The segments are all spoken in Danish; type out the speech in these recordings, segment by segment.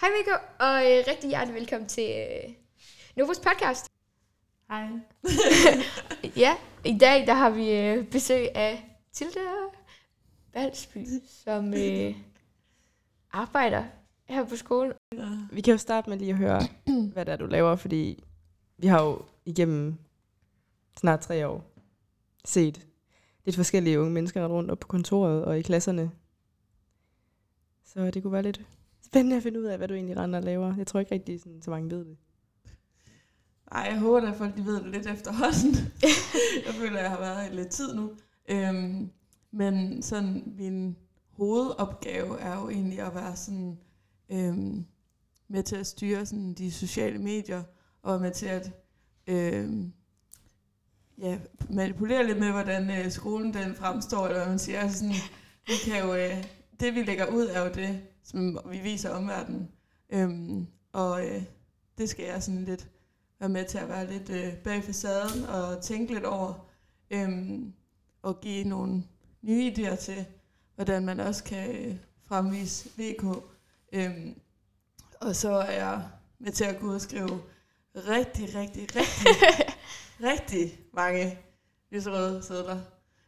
Hej Mikko, og øh, rigtig hjertelig velkommen til øh, Novos podcast. Hej. Ja, i dag der har vi øh, besøg af Tilde Valsby, som øh, arbejder her på skolen. Vi kan jo starte med lige at høre, hvad det er, du laver, fordi vi har jo igennem snart tre år set lidt forskellige unge mennesker rundt op på kontoret og i klasserne. Så det kunne være lidt spændende at finde ud af, hvad du egentlig render og laver. Jeg tror ikke rigtig, sådan, så mange ved det. Nej, jeg håber, at folk de ved det lidt efterhånden. jeg føler, at jeg har været i lidt tid nu. Øhm, men sådan, min hovedopgave er jo egentlig at være sådan, øhm, med til at styre sådan, de sociale medier, og med til at øhm, ja, manipulere lidt med, hvordan øh, skolen den fremstår, eller hvad man siger. Altså sådan, vi kan jo, øh, det vi lægger ud er jo det, som vi viser omverdenen. Øhm, og øh, det skal jeg sådan lidt være med til at være lidt øh, bag facaden og tænke lidt over, øhm, og give nogle nye idéer til, hvordan man også kan øh, fremvise VK. Øhm, og så er jeg med til at gå ud og skrive rigtig, rigtig, rigtig, rigtig mange lyserøde sædler,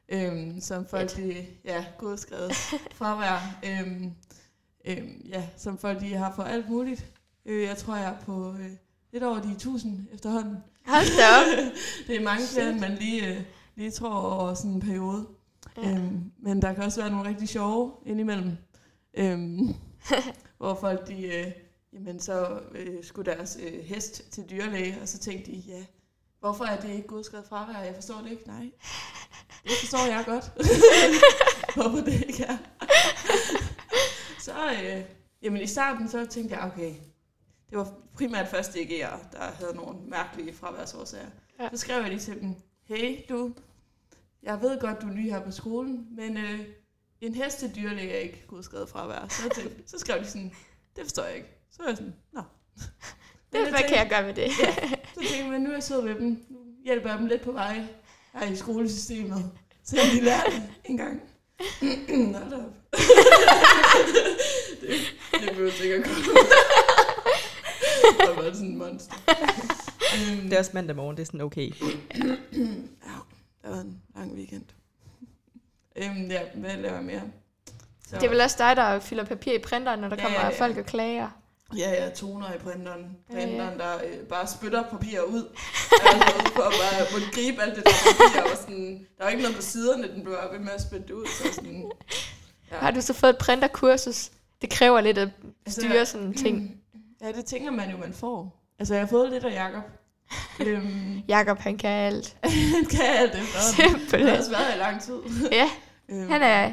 øhm, som folk de, ja, godskrevet fravær, øhm, øhm, ja, som folk de har for alt muligt. Øh, jeg tror, jeg er på øh, lidt over de 1000 efterhånden. Hold da op. det er mange flere, end man lige, øh, lige tror over sådan en periode. Ja. Øhm, men der kan også være nogle rigtig sjove indimellem, øhm, hvor folk de, øh, jamen så øh, skulle deres øh, hest til dyrlæge, og så tænkte de, ja, hvorfor er det ikke godskrevet fravær? Jeg forstår det ikke. Nej, det forstår jeg godt. hvorfor det ikke er. Øh, jamen i starten så tænkte jeg, okay, det var primært første EG'er, der havde nogle mærkelige fraværsårsager. Ja. Så skrev jeg lige til dem, hey du, jeg ved godt, du er ny her på skolen, men øh, en hestedyrlæge er ikke godskrevet fravær. Så, tænkte, så skrev de sådan, det forstår jeg ikke. Så var jeg sådan, nå. Det, hvad kan jeg gøre med det? ja, så tænkte jeg, men nu er jeg sød ved dem. Nu hjælper jeg dem lidt på vej her i skolesystemet. Så de lærer det en gang. Hold op. det, det blev sikkert godt. Jeg var sådan en monster. Det er også mandag morgen, det er sådan okay. Ja, det var en lang weekend. Øhm, ja, hvad laver jeg mere? Så, Det er vel også dig, der fylder papir i printeren, når der Ja, kommer ja, ja. folk og klager. Ja, jeg toner i printeren. Ja, ja. Printeren, der øh, bare spytter papir ud. altså ud for at bare måtte gribe alt det der papir. Og sådan, der var ikke noget på siderne, den blev ved med at spytte det ud. Så sådan, ja. Har du så fået et printerkursus? Det kræver lidt at Altså, styre sådan en ting. Ja, det tænker man jo, man får. Altså, jeg har fået lidt af Jacob. øhm, Jakob, han kan alt. han kan alt det. Han har Simpelthen. også været i lang tid. Ja, Øhm, han er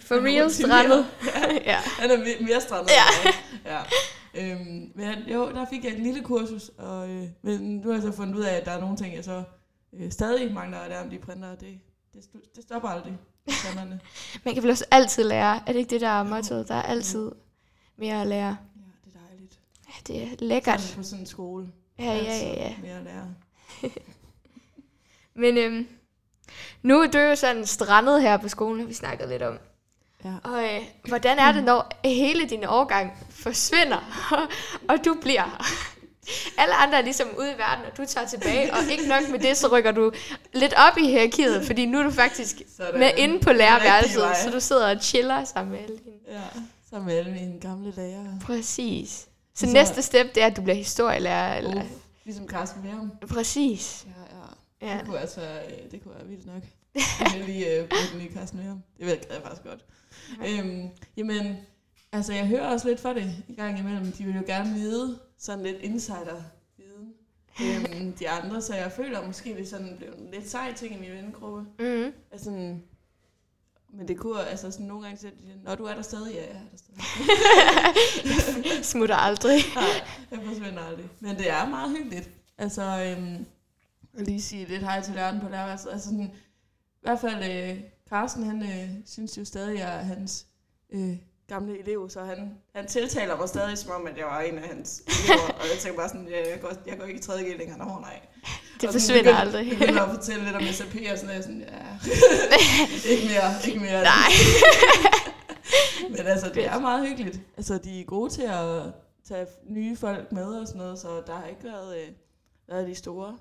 for real strandet. ja. Han er me- mere strandet. Ja. ja. Øhm, men jo, der fik jeg et lille kursus, og, øh, men nu har jeg så fundet ud af, at der er nogle ting, jeg så øh, stadig mangler at lære om de printer, og det, det, det stopper aldrig. Man kan vel også altid lære. Er det ikke det, der er mottoet? Der er altid mere at lære. Ja, det er dejligt. Ja, det er lækkert. Sådan på sådan en skole. Ja, ja, ja, ja. Mere at lære. Men øhm, nu er du jo sådan strandet her på skolen, har vi snakket lidt om. Ja. Og øh, hvordan er det, når hele din årgang forsvinder, og du bliver... Alle andre er ligesom ude i verden, og du tager tilbage, og ikke nok med det, så rykker du lidt op i hierarkiet, fordi nu er du faktisk Sådan. med inde på lærerværelset, så du sidder og chiller sammen med alle dine... Ja, sammen med alle mine gamle lærere. Præcis. Så Så- næste step, det er, at du bliver historielærer. Eller... Ligesom Carsten Værum. Præcis. Ja, ja. Ja. Det kunne altså øh, det kunne være vildt nok. Jeg vil lige øh, bruge den i Carsten Værum. Det vil jeg faktisk godt. Øhm, jamen, altså jeg hører også lidt for det i gang imellem. De vil jo gerne vide sådan lidt insider-viden. Øhm, de andre, så jeg føler måske, det er sådan blevet en lidt sej ting i min vennegruppe. Mm. Altså, men det kunne altså sådan nogle gange sige, når du er der stadig, ja, jeg er der stadig. Smutter aldrig. Nej, jeg forsvinder aldrig. Men det er meget hyggeligt. Altså, øhm, at lige sige lidt hej til læreren på lærerværelset. Altså sådan, i hvert fald, øh, Carsten, han øh, synes jo stadig, at jeg er hans øh, gamle elev, så han, han tiltaler mig stadig som om, at jeg var en af hans elever. og jeg tænker bare sådan, ja, jeg, går, jeg går ikke i 3. G længere. Nå, nej. Det Og forsvinder begynder- aldrig. Begynder at fortælle lidt om SAP og sådan noget. Sådan, ja, ikke mere, ikke mere. Nej. Men altså, det er meget hyggeligt. Altså, de er gode til at tage nye folk med og sådan noget, så der har ikke været, øh, været de store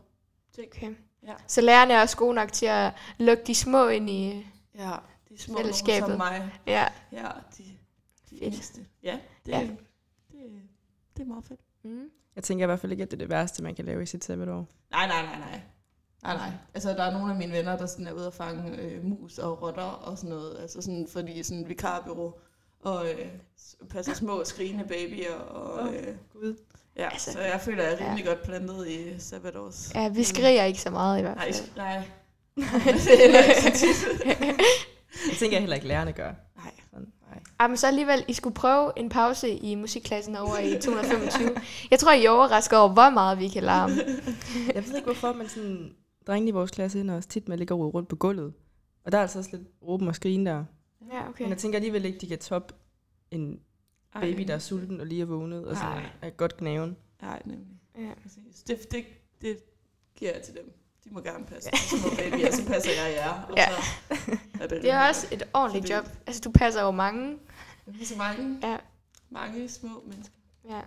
ting. Okay. Ja. Så lærerne er også gode nok til at lukke de små ind i... Ja, de små Fællesskabet. som mig. Ja. Ja, de, de Fedt. yngste. Ja, det, Ja. Det, det er meget fedt. Mm. Jeg tænker i hvert fald ikke, at det er det værste, man kan lave i sit sabbatår. Nej, nej, nej, nej. Nej, nej. Altså, der er nogle af mine venner, der sådan er ude at fange øh, mus og rotter og sådan noget. Altså sådan, fordi er sådan et vikarbyrå og øh, passer små skrigende babyer. Og, øh, Gud. ja, Altså, så jeg føler, at jeg er rimelig ja. godt plantet i sabbatårs. Ja, vi skriger ikke så meget i hvert Nej, fald. nej. det er heller ikke så tit. Jeg tænker heller ikke, lærerne gør. Ej, men så alligevel, I skulle prøve en pause i musikklassen over i 225. Jeg tror, I er overrasket over, hvor meget vi kan larme. Jeg ved ikke, hvorfor, men sådan, drengene i vores klasse ender også tit med at ligge og rode rundt på gulvet. Og der er altså også lidt råben og skrigen der. Ja, okay. Men jeg tænker alligevel ikke, de kan toppe en baby, der er sulten og lige er vågnet, og sådan er godt gnaven. Nej, nemlig. Ja. Det, det, det giver jeg til dem. De må gerne passe de små babyer, så passer jeg jer. Og Ja. så er det, Det er også et ordentligt job. Altså, du passer jo mange. Jeg så mange, Ja. mange små mennesker. ja.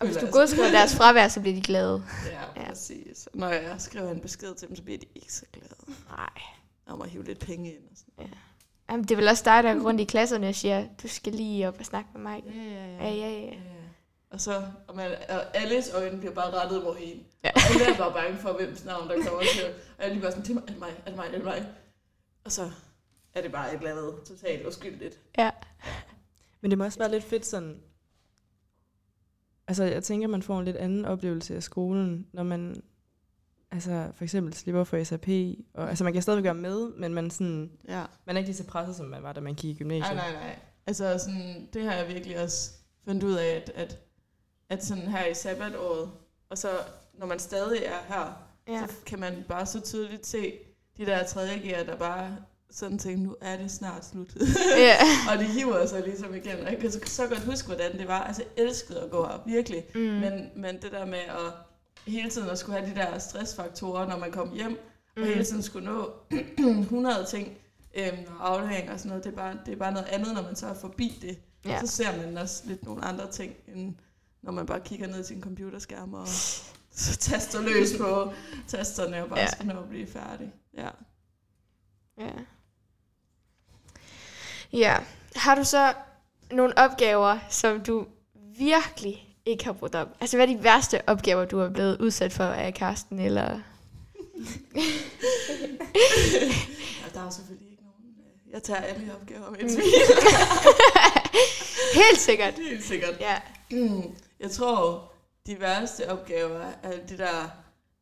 Og hvis du godskriver deres fravær, så bliver de glade. Ja, Ja. præcis. Når jeg skriver en besked til dem, så bliver de ikke så glade. Nej. Om at hive lidt penge ind og sådan. Jamen, det er vel også dig, der går rundt i klasserne og siger, du skal lige op og snakke med mig. Ja, ja, Ja, ja, ja. Ja. Og så, og, man, og alles øjne bliver bare rettet mod hende. Ja. Og hun er bare bange for, hvem navn, der kommer til. Og jeg er lige bare sådan, det er mig, er det mig, er det mig, er det mig? Og så er det bare et eller andet totalt uskyldigt. Ja. Men det må også være lidt fedt sådan... Altså, jeg tænker, man får en lidt anden oplevelse af skolen, når man altså, for eksempel slipper for SAP. Og, altså, man kan stadigvæk være med, men man, sådan, Ja. man er ikke lige så presset, som man var, da man gik i gymnasiet. Nej, nej, nej. Altså, sådan, det har jeg virkelig også fundet ud af, at, at, at sådan her i sabbatåret, og så når man stadig er her, Ja. så kan man bare så tydeligt se de der tredje gear, der bare sådan tænker, nu er det snart slut. ja. og de hiver sig ligesom igen. Og jeg kan så, så godt huske, hvordan det var. Altså, jeg elskede at gå her, virkelig. Mm. Mm. Men, men det der med at hele tiden at skulle have de der stressfaktorer, når man kom hjem, mm. og hele tiden skulle nå 100 ting øhm, og afleveringer og sådan noget, det er, bare, det er bare noget andet, når man så er forbi det. Ja. Så ser man også lidt nogle andre ting, end når man bare kigger ned i sin computerskærm og så taster løs på tasterne og bare Ja. skal nå at blive færdig. Ja. Ja. Ja. Har du så nogle opgaver, som du virkelig ikke har brugt op? Altså, hvad er de værste opgaver, du er blevet udsat for af Karsten, eller... ja der er selvfølgelig ikke nogen... øh, Jeg tager alle opgaver med smil. Helt sikkert. Helt sikkert. Ja. Mm, Jeg tror, de værste opgaver er de der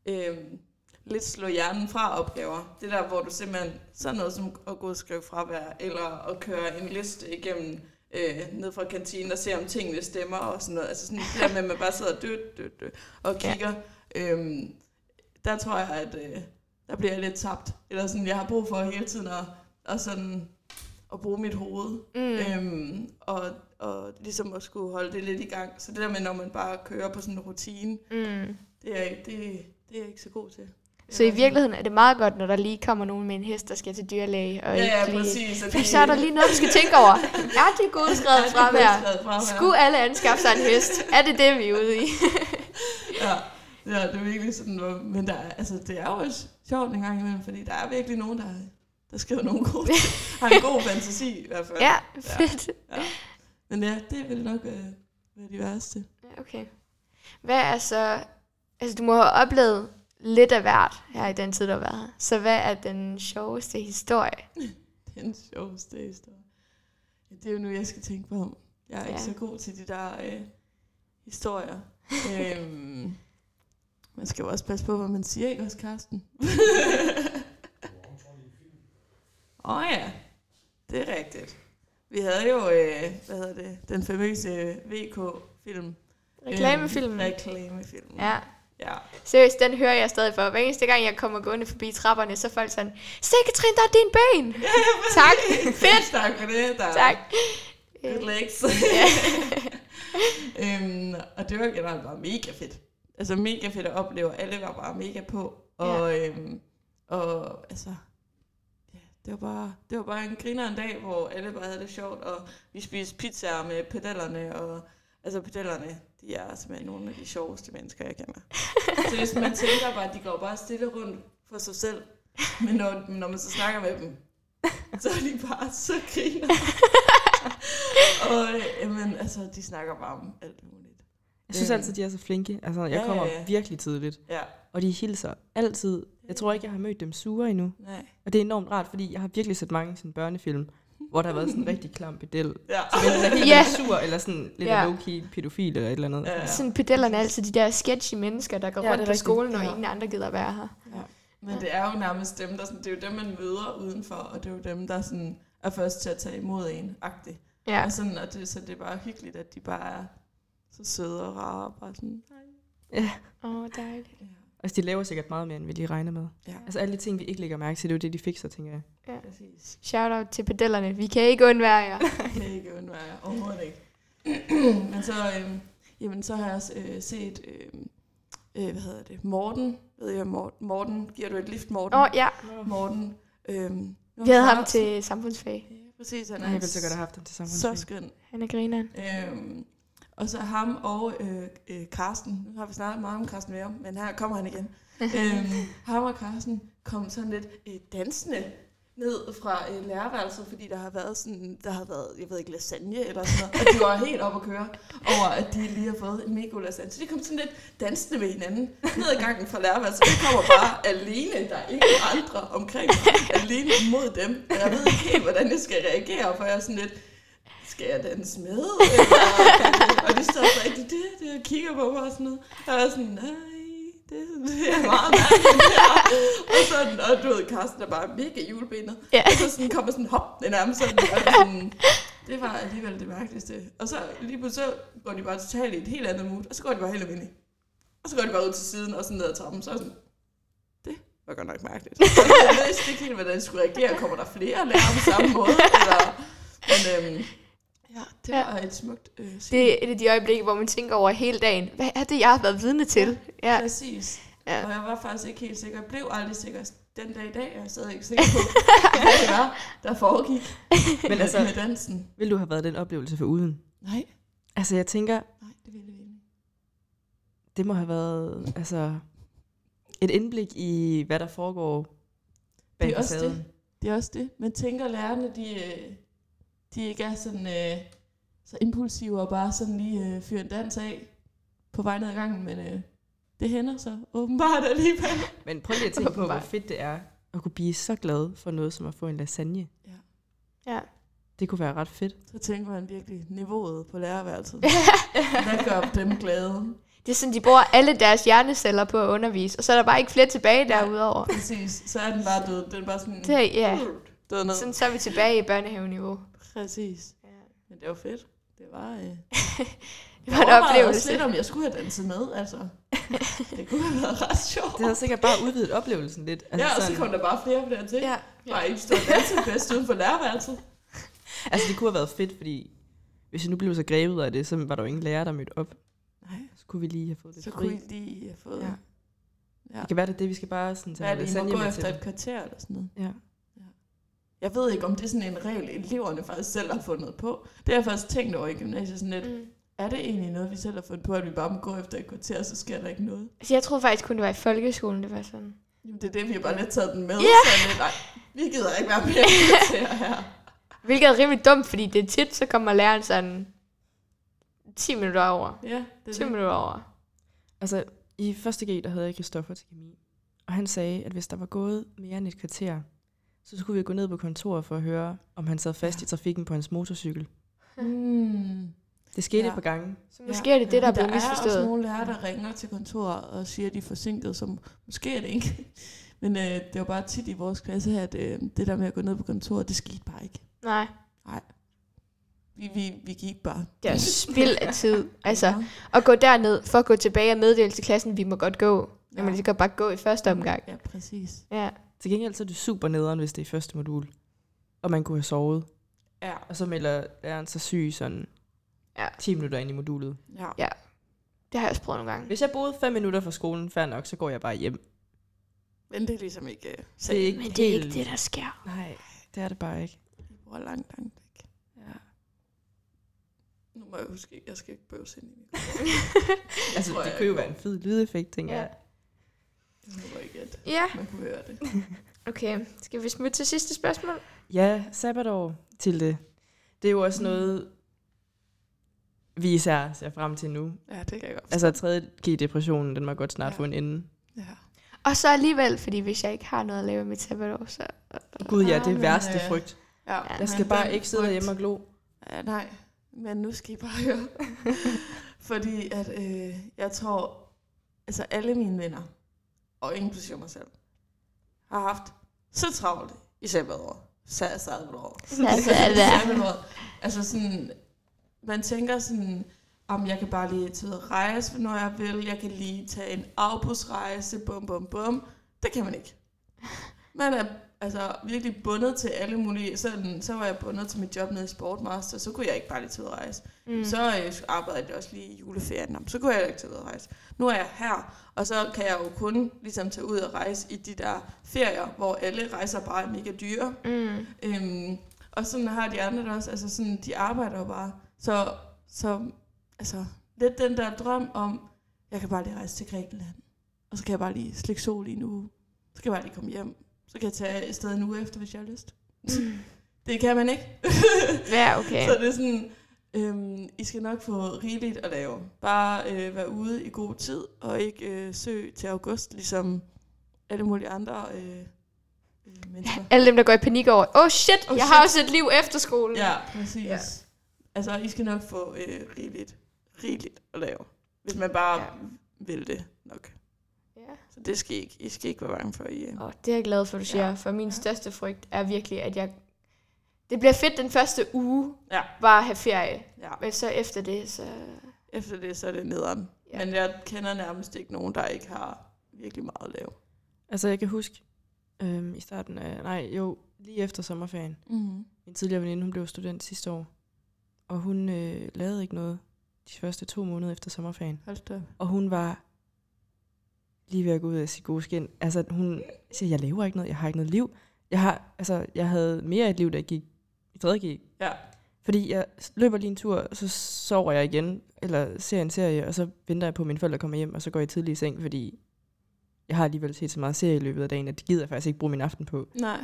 øhm, lidt slå hjernen fra opgaver. Det der, hvor du simpelthen, sådan noget som at gå og skrive fravær, eller at køre en liste igennem øh, ned fra kantinen og se, om tingene stemmer og sådan noget. Altså sådan det der med, at man bare sidder død, død, død, og kigger. Ja. Øhm, der tror jeg, at øh, der bliver jeg lidt tabt. Eller sådan, jeg har brug for hele tiden at, at, sådan, at bruge mit hoved. Mm. Øhm, og, og ligesom at skulle holde det lidt i gang. Så det der med, når man bare kører på sådan en rutine, Mm. det er, det, det er jeg ikke så god til. Så i virkeligheden er det meget godt, når der lige kommer nogen med en hest, der skal til dyrlæge. Og Ja, ja, ikke lige... præcis. For så er der lige noget, du skal tænke over. Er det godskrevet Ja, fravær? Skulle alle anskaffe sig en hest? Er det det, vi er ude i? Ja, ja, det er virkelig sådan, hvor, men der, er- altså, det er jo også sjovt en gang imellem, fordi der er virkelig nogen, der, der skriver nogle gode, har en god fantasi i hvert fald. Ja, fedt. ja. Men ja, det vil nok øh, være de værste. Ja, Okay. Hvad er så... Altså, du må have oplevet lidt af hvert her i den tid, du har været her. Så hvad er den sjoveste historie? Den sjoveste historie. Ja, det er jo nu, jeg skal tænke om. Jeg er ja. ikke så god til de der øh, historier. øhm, man skal jo også passe på, hvad man siger, ikke også, Karsten? Åh oh, ja, det er rigtigt. Vi havde jo, øh, hvad hedder det, den famøse VK-film. Reklamefilm. Øhm, reklamefilm. Ja. ja. Seriøst, den hører jeg stadig for. Hver eneste gang, jeg kommer gående forbi trapperne, så er folk sådan, Se, Katrin, der er dine ben! tak. Fedt. tak for det. Der. Tak. Good legs. øhm, og det var generelt bare mega fedt. Altså mega fedt at opleve. Alle var bare mega på. Og, ja. øhm, og altså, ja, det var bare, det var bare en griner en dag, hvor alle bare havde det sjovt, og vi spiste pizzaer med pedellerne, og Altså pedellerne, de er simpelthen nogle af de sjoveste mennesker, jeg kender. Så hvis man tænker bare, at de går bare stille rundt for sig selv, men når, når man så snakker med dem, så er de bare så griner. og øh, men, altså, de snakker bare om alt. Jeg synes Øhm. altid, de er så flinke. Altså, jeg Ja, kommer ja, ja. virkelig tidligt. Ja, Og de hilser altid. Jeg tror ikke, jeg har mødt dem sure endnu. nej. Og det er enormt rart, fordi jeg har virkelig set mange sådan børnefilm, hvor der har været sådan en rigtig klam pedel. Ja. Så enten er helt Ja. sur, eller sådan lidt Ja. low-key pædofil eller et eller andet. Ja, ja. Sådan pedellerne er altid de der sketchy mennesker, der går Ja, rundt på skolen, og Ja. ingen andre gider være her. Men det er jo nærmest dem, der sådan, det er jo dem, man møder udenfor, og det er jo dem, der sådan er først til at tage imod en, agtigt. Ja. Og sådan, og det, så det er bare hyggeligt, at de bare er så søde og rare, og bare sådan, hej. Ja. Åh, oh, dejligt. Ja, Altså, de laver sikkert meget mere, end vi lige regner med. ja. Altså, alle de ting, vi ikke lægger mærke til, det er jo det, de fikser, tænker jeg. præcis. Shout out til pedellerne. Vi kan ikke undvære jer. Jeg kan ikke undvære jer. Overhovedet ikke. Men så, øhm, jamen, så har jeg også øh, set, øhm, øh, hvad hedder det, Morten. Ved jeg, Morten, Morten giver du et lift, Morten? Åh, oh, ja. Morten. Øhm, Vi havde har ham til samfundsfag. Ja, præcis. Han Nej, er jeg ville så godt have haft dem til så samfundsfag. skøn. Han er grineren. Øhm, og så ham og øh, øh, Karsten. Nu har vi snakket meget om Karsten Værum, men her kommer han igen. øhm, ham og Karsten kom sådan lidt øh, dansende ned fra øh, lærerværelset, fordi der har været sådan, der har været, jeg ved ikke, lasagne eller sådan noget, og de var helt op at køre over, at de lige har fået en mega lasagne. Så de kom sådan lidt dansende med hinanden ned ad gangen fra lærerværelset. Jeg kommer bare alene, der er ikke andre omkring mig, alene mod dem. Og jeg ved ikke helt, hvordan jeg skal reagere, for jeg er sådan lidt, skal jeg danse med? Eller, og de står så rigtig det, det, og kigger på mig og sådan noget. Og jeg er sådan, nej, det, det er meget mærkeligt. her." og sådan, og du ved, Karsten er bare mega julebenet. Ja. Og så sådan kommer sådan hop, det nærmest sådan, og sådan, det var alligevel det mærkeligste. Og så lige pludselig så går de bare totalt i et helt andet mood, og så går de bare helt almindeligt. Og så går de bare ud til siden og sådan ned ad trappen, så er sådan, det var godt nok mærkeligt. Og jeg vidste ikke helt, hvordan jeg skulle reagere. Kommer der flere lærere på samme måde? Eller, men øhm, ja, det Ja. var et smukt øh, scene. Det er et af de øjeblikke, hvor man tænker over hele dagen. Hvad er det, jeg har været vidne til? Ja. Præcis. Ja. Og jeg var faktisk ikke helt sikker. Jeg blev aldrig sikker den dag i dag. Jeg er stadig ikke sikker på, hvad det var, der foregik Men med, altså, med dansen. vil du have været den oplevelse for uden? Nej, Altså, jeg tænker, nej, det ville vi ikke. det må have været altså, et indblik i, hvad der foregår bag Det er også facaden. Det er også det. Man tænker, lærerne, de, øh, de ikke er sådan, øh, så impulsive og bare sådan lige øh, fyre en dans af på vej ned ad gangen, men øh, det hænder så åbenbart alligevel. Men prøv lige at tænke på, hvor fedt det er at kunne blive så glad for noget som at få en lasagne. ja. Det kunne være ret fedt. Så tænker man virkelig niveauet på lærerværelset. Hvad gør dem glade? Det er sådan, de bruger alle deres hjerneceller på at undervise, og så er der bare ikke flere tilbage derudover. Præcis, så er den bare død. Den er bare sådan Det er, ja. død ned. Sådan, så er vi tilbage i børnehaveniveau. Præcis. Ja. Men det var fedt. Det var... Øh, Det var en oplevelse. også lidt, om jeg skulle have danset med, altså. Det kunne have været ret sjovt. Det havde sikkert bare udvidet oplevelsen lidt. Altså ja, og så kom der bare flere flere til. Ja. Bare ikke stå dansefest uden for lærerværelset. Altså, det kunne have været fedt, fordi hvis jeg nu blev så grebet af det, så var der jo ingen lærer, der mødte op. Nej, Så kunne vi lige have fået lidt så fri. kunne I lige have fået... Ja. Ja. Det kan være, det er det, vi skal bare sådan Hvad er tage det, I må gå med efter til. et kvarter eller sådan noget? Ja. Jeg ved ikke, om det er sådan en regel, eleverne faktisk selv har fundet på. Det har jeg faktisk tænkt over i gymnasiet sådan lidt. Mm. Er det egentlig noget, vi selv har fundet på, at vi bare må gå efter et kvarter, så sker der ikke noget? Altså, jeg troede faktisk kun, det var i folkeskolen, det var sådan. Jamen, det er det, vi har bare lidt taget den med. Ja. Så lidt, nej, vi gider ikke være mere kvarter her. Hvilket er rimelig dumt, fordi det er tit, så kommer læreren sådan 10 minutter over. Ja, det 20 er det. minutter over. Altså, i første G, der havde jeg Kristoffer til kemi. Og han sagde, at hvis der var gået mere end et kvarter, så skulle vi gå ned på kontoret for at høre, om han sad fast Ja. i trafikken på hans motorcykel. Mm. Det skete Ja. et par gange. Så måske er det det, der er blevet Der er også misforstået. nogle lærere, der ringer til kontoret og siger, at de er forsinket, som måske er det ikke. Men øh, det var bare tit i vores klasse her, at øh, det der med at gå ned på kontoret, det skete bare ikke. Nej, Vi, vi, vi gik bare. det er spild af tid. Altså, Ja. at gå derned for at gå tilbage og meddele til klassen, vi må godt gå. Ja. Jamen, det kan bare gå i første omgang. Ja, præcis. Ja. Til gengæld så er det super nederen, hvis det er i første modul. Og man kunne have sovet. Ja. Og så melder læreren sig syg sådan Ja. 10 minutter ind i modulet. ja. Ja. Det har jeg også prøvet nogle gange. Hvis jeg boede 5 minutter fra skolen, fair nok, så går jeg bare hjem. Men det er ligesom ikke uh, Det er ikke Men det er helt... ikke det, der sker. Nej, det er det bare ikke. Vi bor langt, langt væk. Ja. Nu må jeg huske, jeg skal ikke bøvse ind i mit. Altså, det jeg kunne jo være en fed lydeffekt, tænker Ja. jeg. Jeg håber ikke, at Ja, man kunne høre det. okay. Skal vi smutte til sidste spørgsmål? Ja, sabbatår til det. Det er jo også noget, vi især ser frem til nu. Ja, det kan jeg godt. Altså, 3. G-depressionen, den må godt snart Ja. få en ende. Ja. Og så alligevel, fordi hvis jeg ikke har noget at lave i mit sabbatår, så... Gud ja, Ja, det er værste øh, frygt. ja. Jeg skal bare ikke sidde derhjemme og glo. Ja, nej, men nu skal I bare høre. Fordi at øh, jeg tror, altså alle mine venner, og inklusive mig selv, har haft så travlt i sabbatår. Sa- Sabbatår. Sabbatår. Altså sådan, man tænker sådan, om jeg kan bare lige tage og rejse, når jeg vil. Jeg kan lige tage en afbrudsrejse, bum, bum, bum. Det kan man ikke. Man er altså virkelig bundet til alle mulige... Sådan, så var jeg bundet til mit job nede i Sportmaster, så kunne jeg ikke bare lige tage ud og rejse. Mm. Så øh, arbejdede jeg også lige i juleferien, så kunne jeg ikke tage ud og rejse. Nu er jeg her, og så kan jeg jo kun ligesom tage ud og rejse i de der ferier, hvor alle rejser bare er mega dyre. Mm. Øhm, og sådan har de andre også, altså sådan, de arbejder jo bare. Så, så altså, lidt den der drøm om, jeg kan bare lige rejse til Grækenland, og så kan jeg bare lige slikke sol i en uge. Så kan jeg bare lige komme hjem. Så kan jeg tage et sted en uge efter, hvis jeg har lyst. det kan man ikke. Ja, okay. Så det er sådan, øhm, I skal nok få rigeligt at lave. Bare øh, være ude i god tid, og ikke øh, søge til august, ligesom alle mulige andre øh, øh, mennesker. Alle dem, der går i panik over, oh shit, Oh, jeg shit. har også et liv efter skolen. Ja, præcis. Ja. Altså, I skal nok få øh, rigeligt, rigeligt at lave. Hvis man bare ja. vil det nok. Ja. Så det skal I ikke, I skal ikke være bange for. I, øh. Og det er jeg glad for, du siger, Ja. for min Ja. største frygt er virkelig, at jeg... Det bliver fedt den første uge, Ja. bare at have ferie. ja. Men så efter det, så... Efter det, så er det nederen. Ja. Men jeg kender nærmest ikke nogen, der ikke har virkelig meget at lave. Altså, jeg kan huske, øhm, i starten af, nej, jo, lige efter sommerferien, Mm-hmm. min tidligere veninde, hun blev student sidste år, og hun øh, lavede ikke noget de første to måneder efter sommerferien. Hold da. Og hun var lige ved at gå ud af sit gode skin. Altså, hun siger, jeg lever ikke noget, jeg har ikke noget liv. Jeg, har, altså, jeg havde mere et liv, da jeg gik i 3.G. Ja. Fordi jeg løber lige en tur, så sover jeg igen, eller ser en serie, og så venter jeg på, at mine forældre kommer hjem, og så går jeg tidlig i seng, fordi jeg har alligevel set så meget serie i løbet af dagen, at det gider jeg faktisk ikke bruge min aften på. Nej.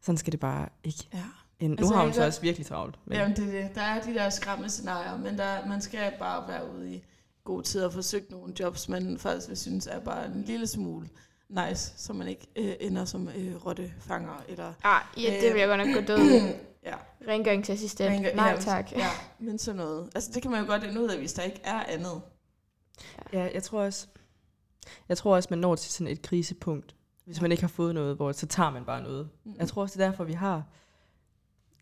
Sådan skal det bare ikke. Ja. En, nu Altså, har hun så også virkelig travlt. Men, Jamen, det, er det. Der er de der skræmmende scenarier, men der, man skal bare være ude i god tid og forsøge nogle jobs, man faktisk vil synes er bare en lille smule nice, så man ikke øh, ender som øh, rottefanger eller... Ah, ja, det vil jeg godt nok gå død. ja, Rengøringsassistent. Rengør- Nej, ja, tak. Ja, men sådan noget. Altså, det kan man jo godt ende ud af, hvis der ikke er andet. Ja, jeg tror også, jeg tror også, man når til sådan et krisepunkt, hvis man ikke har fået noget, hvor så tager man bare noget. Mm. Jeg tror også, det er derfor, vi har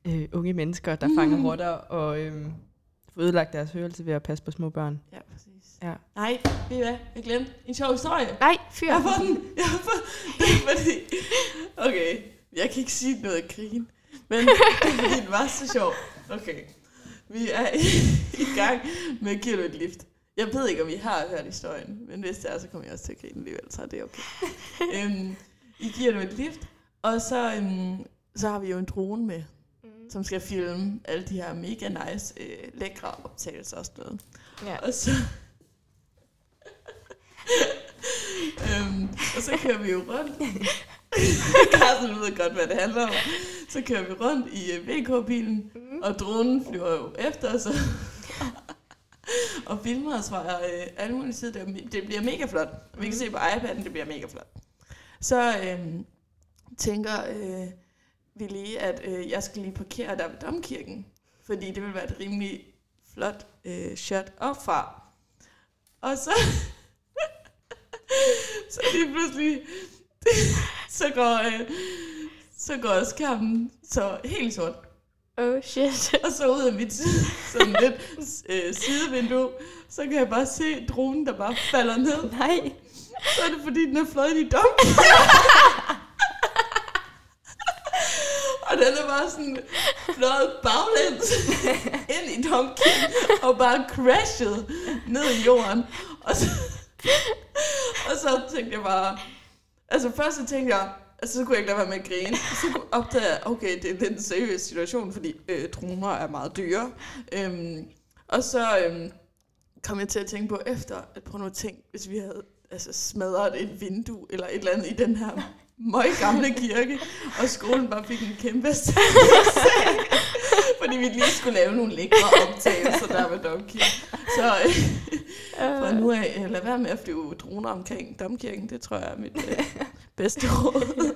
øh, unge mennesker, der fanger Mm. rotter og øh, får ødelagt deres hørelse ved at passe på små børn. Ja, præcis. Ja. Nej, ved I hvad? Jeg glemte en sjov historie. Nej, fyr. Jeg har fået den. Jeg har fået det er fordi... Okay, jeg kan ikke sige noget af krigen. Men det er fordi, den var så sjov. Okay. Vi er i, i gang med at give dig et lift. Jeg ved ikke, om I har hørt historien, men hvis det er, så kommer jeg også til at grine alligevel, så er det okay. øhm, I giver dig et lift, og så, øhm, så har vi jo en drone med. Som skal filme alle de her mega nice, øh, lækre optagelser og sådan noget. Ja. Og så... øhm, og så kører vi jo rundt. Carsten ved godt, hvad det handler om. Så kører vi rundt i øh, VK-bilen, Mm. og dronen flyver jo efter os. og- filmer os fra øh, alle mulige sider. Det, det bliver mega flot. Vi kan se på iPad'en, det bliver mega flot. Så øhm, tænker øh, vi lige, at øh, jeg skal lige parkere der ved Domkirken. Fordi det vil være et rimelig flot øh, shot op fra. Og så, så lige pludselig, så går, øh, så går skærmen så helt sort. Oh shit. Og så ud af mit sådan lidt øh, sidevindue, så kan jeg bare se dronen, der bare falder ned. Nej. Så er det fordi, den er fløjet i dump. Den er bare sådan fløjet baglæns ind i dumpen og bare crashet ned i jorden. Og så, og så tænkte jeg bare, altså først så tænkte jeg, altså så kunne jeg ikke lade være med at grine. Så opdagede jeg, okay, det er lidt en seriøs situation, fordi øh, droner er meget dyre. Øhm, Og så øhm, kom jeg til at tænke på efter, at prøve nu tænk, hvis vi havde altså, smadret et vindue eller et eller andet i den her møg gamle kirke, og skolen bare fik en kæmpe sag, fordi vi lige skulle lave nogle lækre optagelser der med domkirken. Så øh, fra nu af, øh, lad være med at flyve droner omkring domkirken, det tror jeg er mit øh, bedste råd.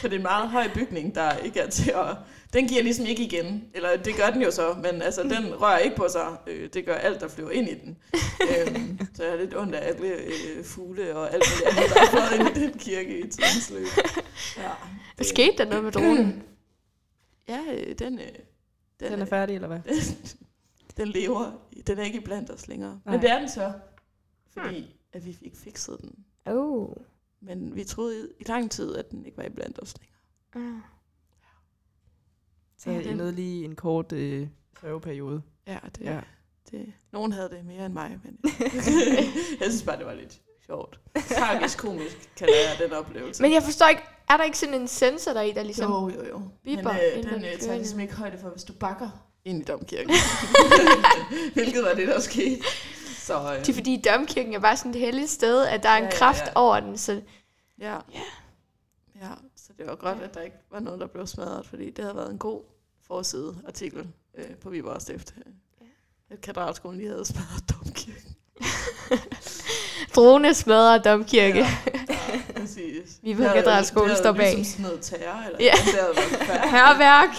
For det er en meget høj bygning, der ikke er til at... Den giver ligesom ikke igen. Eller det gør den jo så, men altså, den rører ikke på sig. Øh, det gør alt, der flyver ind i den. øhm, så jeg er lidt ondt af alle øh, fugle og alt det andet, der er fløjet ind i den kirke i tidens løb. Ja, Hvad skete der noget med dronen? Ja, øh, den, øh, den, Den er færdig, eller hvad? den lever. Den er ikke blandt os længere. Nej. Men det er den så. Fordi at vi fik fikset den. Oh. Men vi troede i lang tid, at den ikke var iblandt os længere. Ah. Så Ja, I nåede lige en kort øh, sørgeperiode. Ja, det, Ja. det, nogen havde det mere end mig, men jeg synes bare, det var lidt sjovt. Tragisk komisk kalder jeg den oplevelse. Men jeg forstår ikke, er der ikke sådan en sensor der i, der ligesom... jo, jo, jo. Bipper, men øh, inden den den øh, tager ligesom ikke højde for, hvis du bakker ind i domkirken. Hvilket var det, der skete. Så, øh, Det er fordi domkirken er bare sådan et heldigt sted, at der er en Ja, ja, kraft ja. over den, så ja. ja. Så det var godt, at der ikke var noget, der blev smadret, fordi det havde været en god forside artikel øh, på Viborg Stift. At katedralskolen lige havde smadret domkirken. drone smadrer domkirke. Ja, ja, præcis. Vi på Det katedralskolen det står bag. Ligesom sådan noget terror, eller Ja. ja. det. Herværk.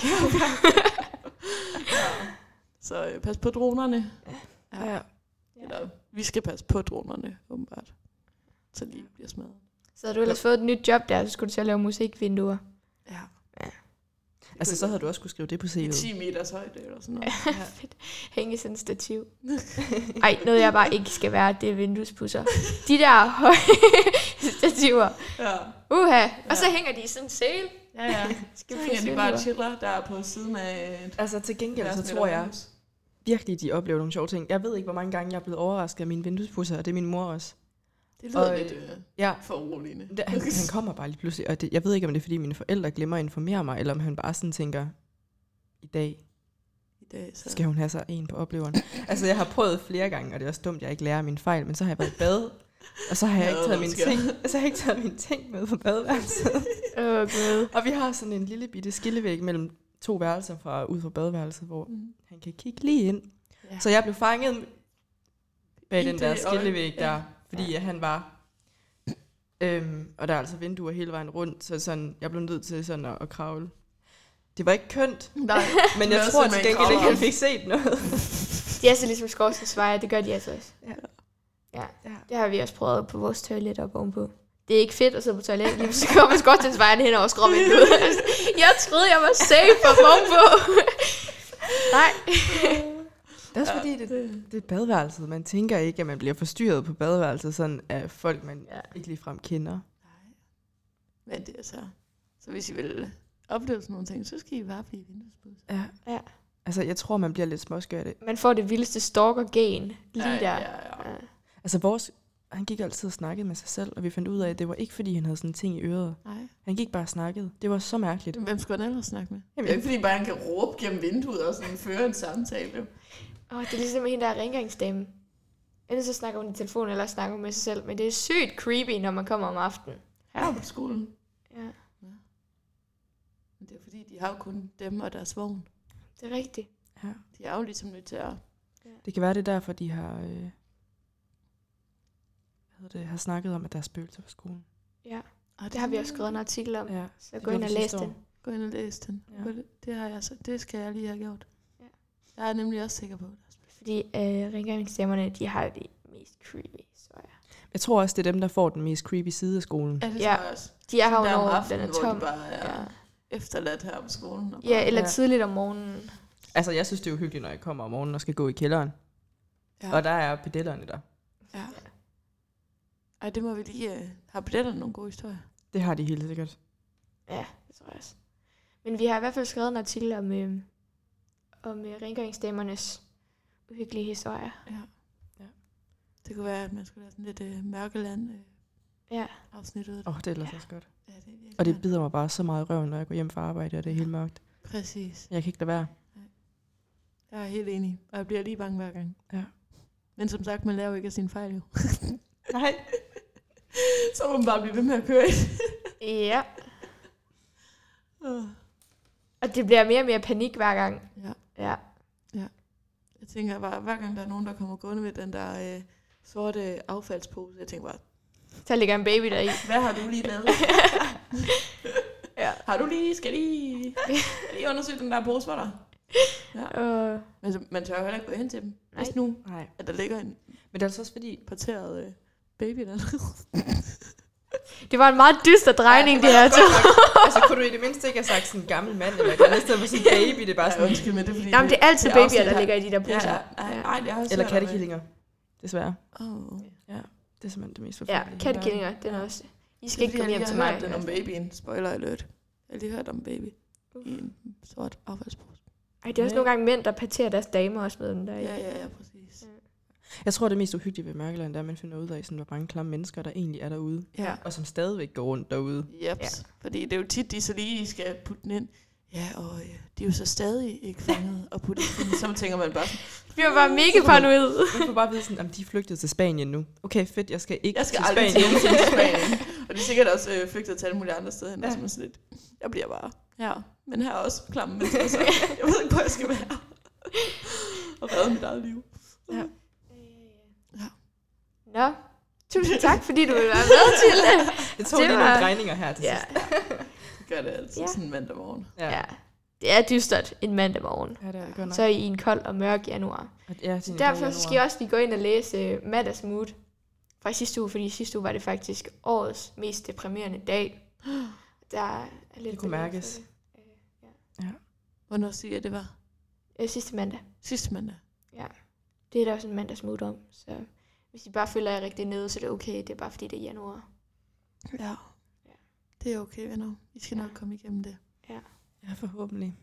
Så øh, pas på dronerne. Ja. Ja. Eller vi skal passe på dronerne, åbenbart. Så ikke bliver smadret. Så havde du ellers fået et nyt job der, så skulle du til at lave musikvinduer. Ja. Altså, så havde du også skulle skrive det på CV'et. 10 meters højde eller sådan noget. Ja. Fedt. Hænge sådan et stativ. Ej, noget jeg bare ikke skal være, det er vinduespusser. De der høje stativer. ja. Uha. Og så Ja. hænger de i sådan en sæl. Ja, ja. Skal Så hænger de bare chiller der på siden af et Altså, til gengæld, så tror jeg midterhus. Virkelig, de oplever nogle sjove ting. Jeg ved ikke, hvor mange gange jeg er blevet overrasket af mine vinduespusser, og det er min mor også. Det lyder Og, lidt øh, Ja, for uroligende. det, han, han kommer bare lige pludselig, og det, jeg ved ikke, om det er, fordi mine forældre glemmer at informere mig, eller om han bare sådan tænker, i dag I dag, så. skal hun have sig en på opleveren. altså, jeg har prøvet flere gange, og det er også dumt, at jeg ikke lærer mine fejl, men så har jeg været i bad, og så har jeg ikke taget mine ting, så har jeg ikke taget mine ting med på badeværelset. Oh, gud. og vi har sådan en lille bitte skillevæg mellem to værelser fra ud fra badeværelset, hvor Mm. han kan kigge lige ind. Ja. Så jeg blev fanget bag I den der skillevæg ja. der, fordi at han var... Øhm, og der er altså vinduer hele vejen rundt, så sådan, jeg blev nødt til sådan at, at kravle. Det var ikke kønt, Nej, men jeg tror til gengæld ikke, han op. fik set noget. De er så ligesom skorstensvejer, det gør de altså også. Ja. Ja, Ja. det har vi også prøvet på vores toilet op ovenpå. Det er ikke fedt at sidde på toilet, lige så kommer skorstensvejen hen over skråvinduet. jeg troede, jeg var safe på ovenpå. Nej. Det er også fordi, det, det er badeværelset. Man tænker ikke, at man bliver forstyrret på badeværelset sådan af folk, man Ja. ikke ligefrem kender. Men det er så. Så hvis I vil opleve sådan nogle ting, så skal I bare blive vinduesbud. Ja. Ja. Altså, jeg tror, man bliver lidt småskør af det. Man får det vildeste stalker-gen lige ja, der. Ja, ja. Ja. Altså, vores, han gik altid og snakkede med sig selv, og vi fandt ud af, at det var ikke, fordi han havde sådan en ting i øret. Nej. Han gik bare og snakkede. Det var så mærkeligt. Hvem skulle han ellers snakke med? Jamen, Det er ikke, fordi bare han kan råbe gennem vinduet og sådan føre en samtale. Åh, det er ligesom hende der rengøringsdame. Enten så snakker hun i telefon, eller snakker hun med sig selv. Men det er sygt creepy, når man kommer om aftenen. Her på skolen. Ja, Men det er fordi, de har jo kun dem og deres vogn. det er rigtigt. Ja. De er jo ligesom nødt til at... Det kan være, det er derfor, de har, øh, hedder det, har snakket om, at der er spøgelser på skolen. Ja, Ah, det har vi også skrevet en artikel om. Ja. Så det gå ind og læs den. Gå ind og læs den. Ja. Ja. Det, det, har jeg så, det skal jeg lige have gjort. Ja. Jeg er nemlig også sikker på det. Fordi øh, rengøringsdamerne, de har de mest creepy historier. Jeg tror også, det er dem, der får den mest creepy side af skolen. Ja, det Ja. tror jeg også. De er her når den er hvor tom. de bare er Ja. ja. efterladt her på skolen. Og ja, bare, eller Ja. tidligt om morgenen. Altså, jeg synes, det er uhyggeligt, når jeg kommer om morgenen og skal gå i kælderen. Ja. Og der er pedellerne der. ja. Ej, det må vi lige... Uh, har pedellerne nogle gode historier? Det har de helt sikkert. Ja, det tror jeg også. Men vi har i hvert fald skrevet en artikel om, øh, om øh, rengøringsdamernes uhyggelige historier. Ja. Ja. Det kunne være, at man skulle lave sådan lidt uh, mørkeland uh, Ja, afsnit ud. af det. Åh, oh, det er ellers Ja. også godt. Ja, det er Og det bider mig bare så meget i røven, når jeg går hjem fra arbejde, og det er helt mørkt. Præcis. Jeg kan ikke lade være. Jeg er helt enig, og jeg bliver lige bange hver gang. Ja. Men som sagt, man lærer jo ikke af sine fejl jo. Nej. Så må man bare blive ved med at køre i. Ja. Åh. Og det bliver mere og mere panik hver gang. Ja. Ja. Jeg tænker bare, hver gang der er nogen, der kommer gående med den der øh, sorte affaldspose, jeg tænker bare, Så ligger en baby der i. hvad har du lige lavet? Ja. Har du lige, skal lige, skal lige undersøge den der pose for dig? Uh, Men så, man tør jo heller ikke gå hen til dem. Nej. Hvis nu, Nej. at der ligger en Men det er altså også fordi, parteret øh, baby der. det var en meget dyster drejning, det her to. altså kunne du i det mindste ikke have sagt sådan en gammel mand, eller et andet sted for sådan en baby, det er bare sådan, undskyld, men det er fordi... Jamen, det er altid det babyer, der ligger i de der poser. Ja, ja. Ej, ej, det er også eller kattekillinger, desværre. Åh. Det er simpelthen det mest Ja, forfærdelige. kattekillinger, den er også. I skal Det ikke komme jeg hjem til har mig. hørt den om babyen. Spoiler alert. Jeg har lige hørt om baby i en sort affaldspose. Ej, det er også nogle gange mænd, der parterer deres damer og smider dem der i. Ja, ja, ja, præcis. Jeg tror, det mest uhyggelige ved Mørkeland, er, at man finder ud af, sådan, hvor mange klamme mennesker, der egentlig er derude. Ja. Og som stadigvæk går rundt derude. Jeps. Ja. Ja. Fordi det er jo tit, de så lige skal putte den ind. Ja, og øh, de er jo så stadig ikke fanget og putte den ind. Så tænker man bare, sådan, Det bliver bare mega paranoid. Man får bare vide sådan, at de er flygtet til Spanien nu. Okay, fedt, jeg skal ikke jeg skal til aldrig Spanien. til til Spanien. og de er sikkert også øh, flygtet til alle mulige andre steder hen. Ja. Ja. Og sådan lidt, jeg bliver bare her. Men her er også klamme mennesker, så jeg ved ikke, hvor jeg skal være. og redde mit eget liv. Ja. Ja. Nå, tusind tak, fordi du ville være med til det. Det tog Det lige var- nogle drejninger her til Ja, sidst. Det gør det altid Ja. ja. sådan en mandag morgen. ja. Det er dystert en mandag morgen. Ja, det er godt nok. Så i en kold og mørk januar. Og- ja, Så derfor skal jeg også lige gå ind og læse uh, Madas Mood fra sidste uge, fordi sidste uge var det faktisk årets mest deprimerende dag. Der er lidt Det kunne belæg for mærkes. det. Hvornår siger jeg, det var? Øh, sidste mandag. Sidste mandag. Det er der også en mandags mood om. Så hvis I bare føler jer rigtig nede, så er det okay. Det er bare fordi, det er januar. Ja. Det er okay, venner. I skal nok komme igennem det. Ja, forhåbentlig.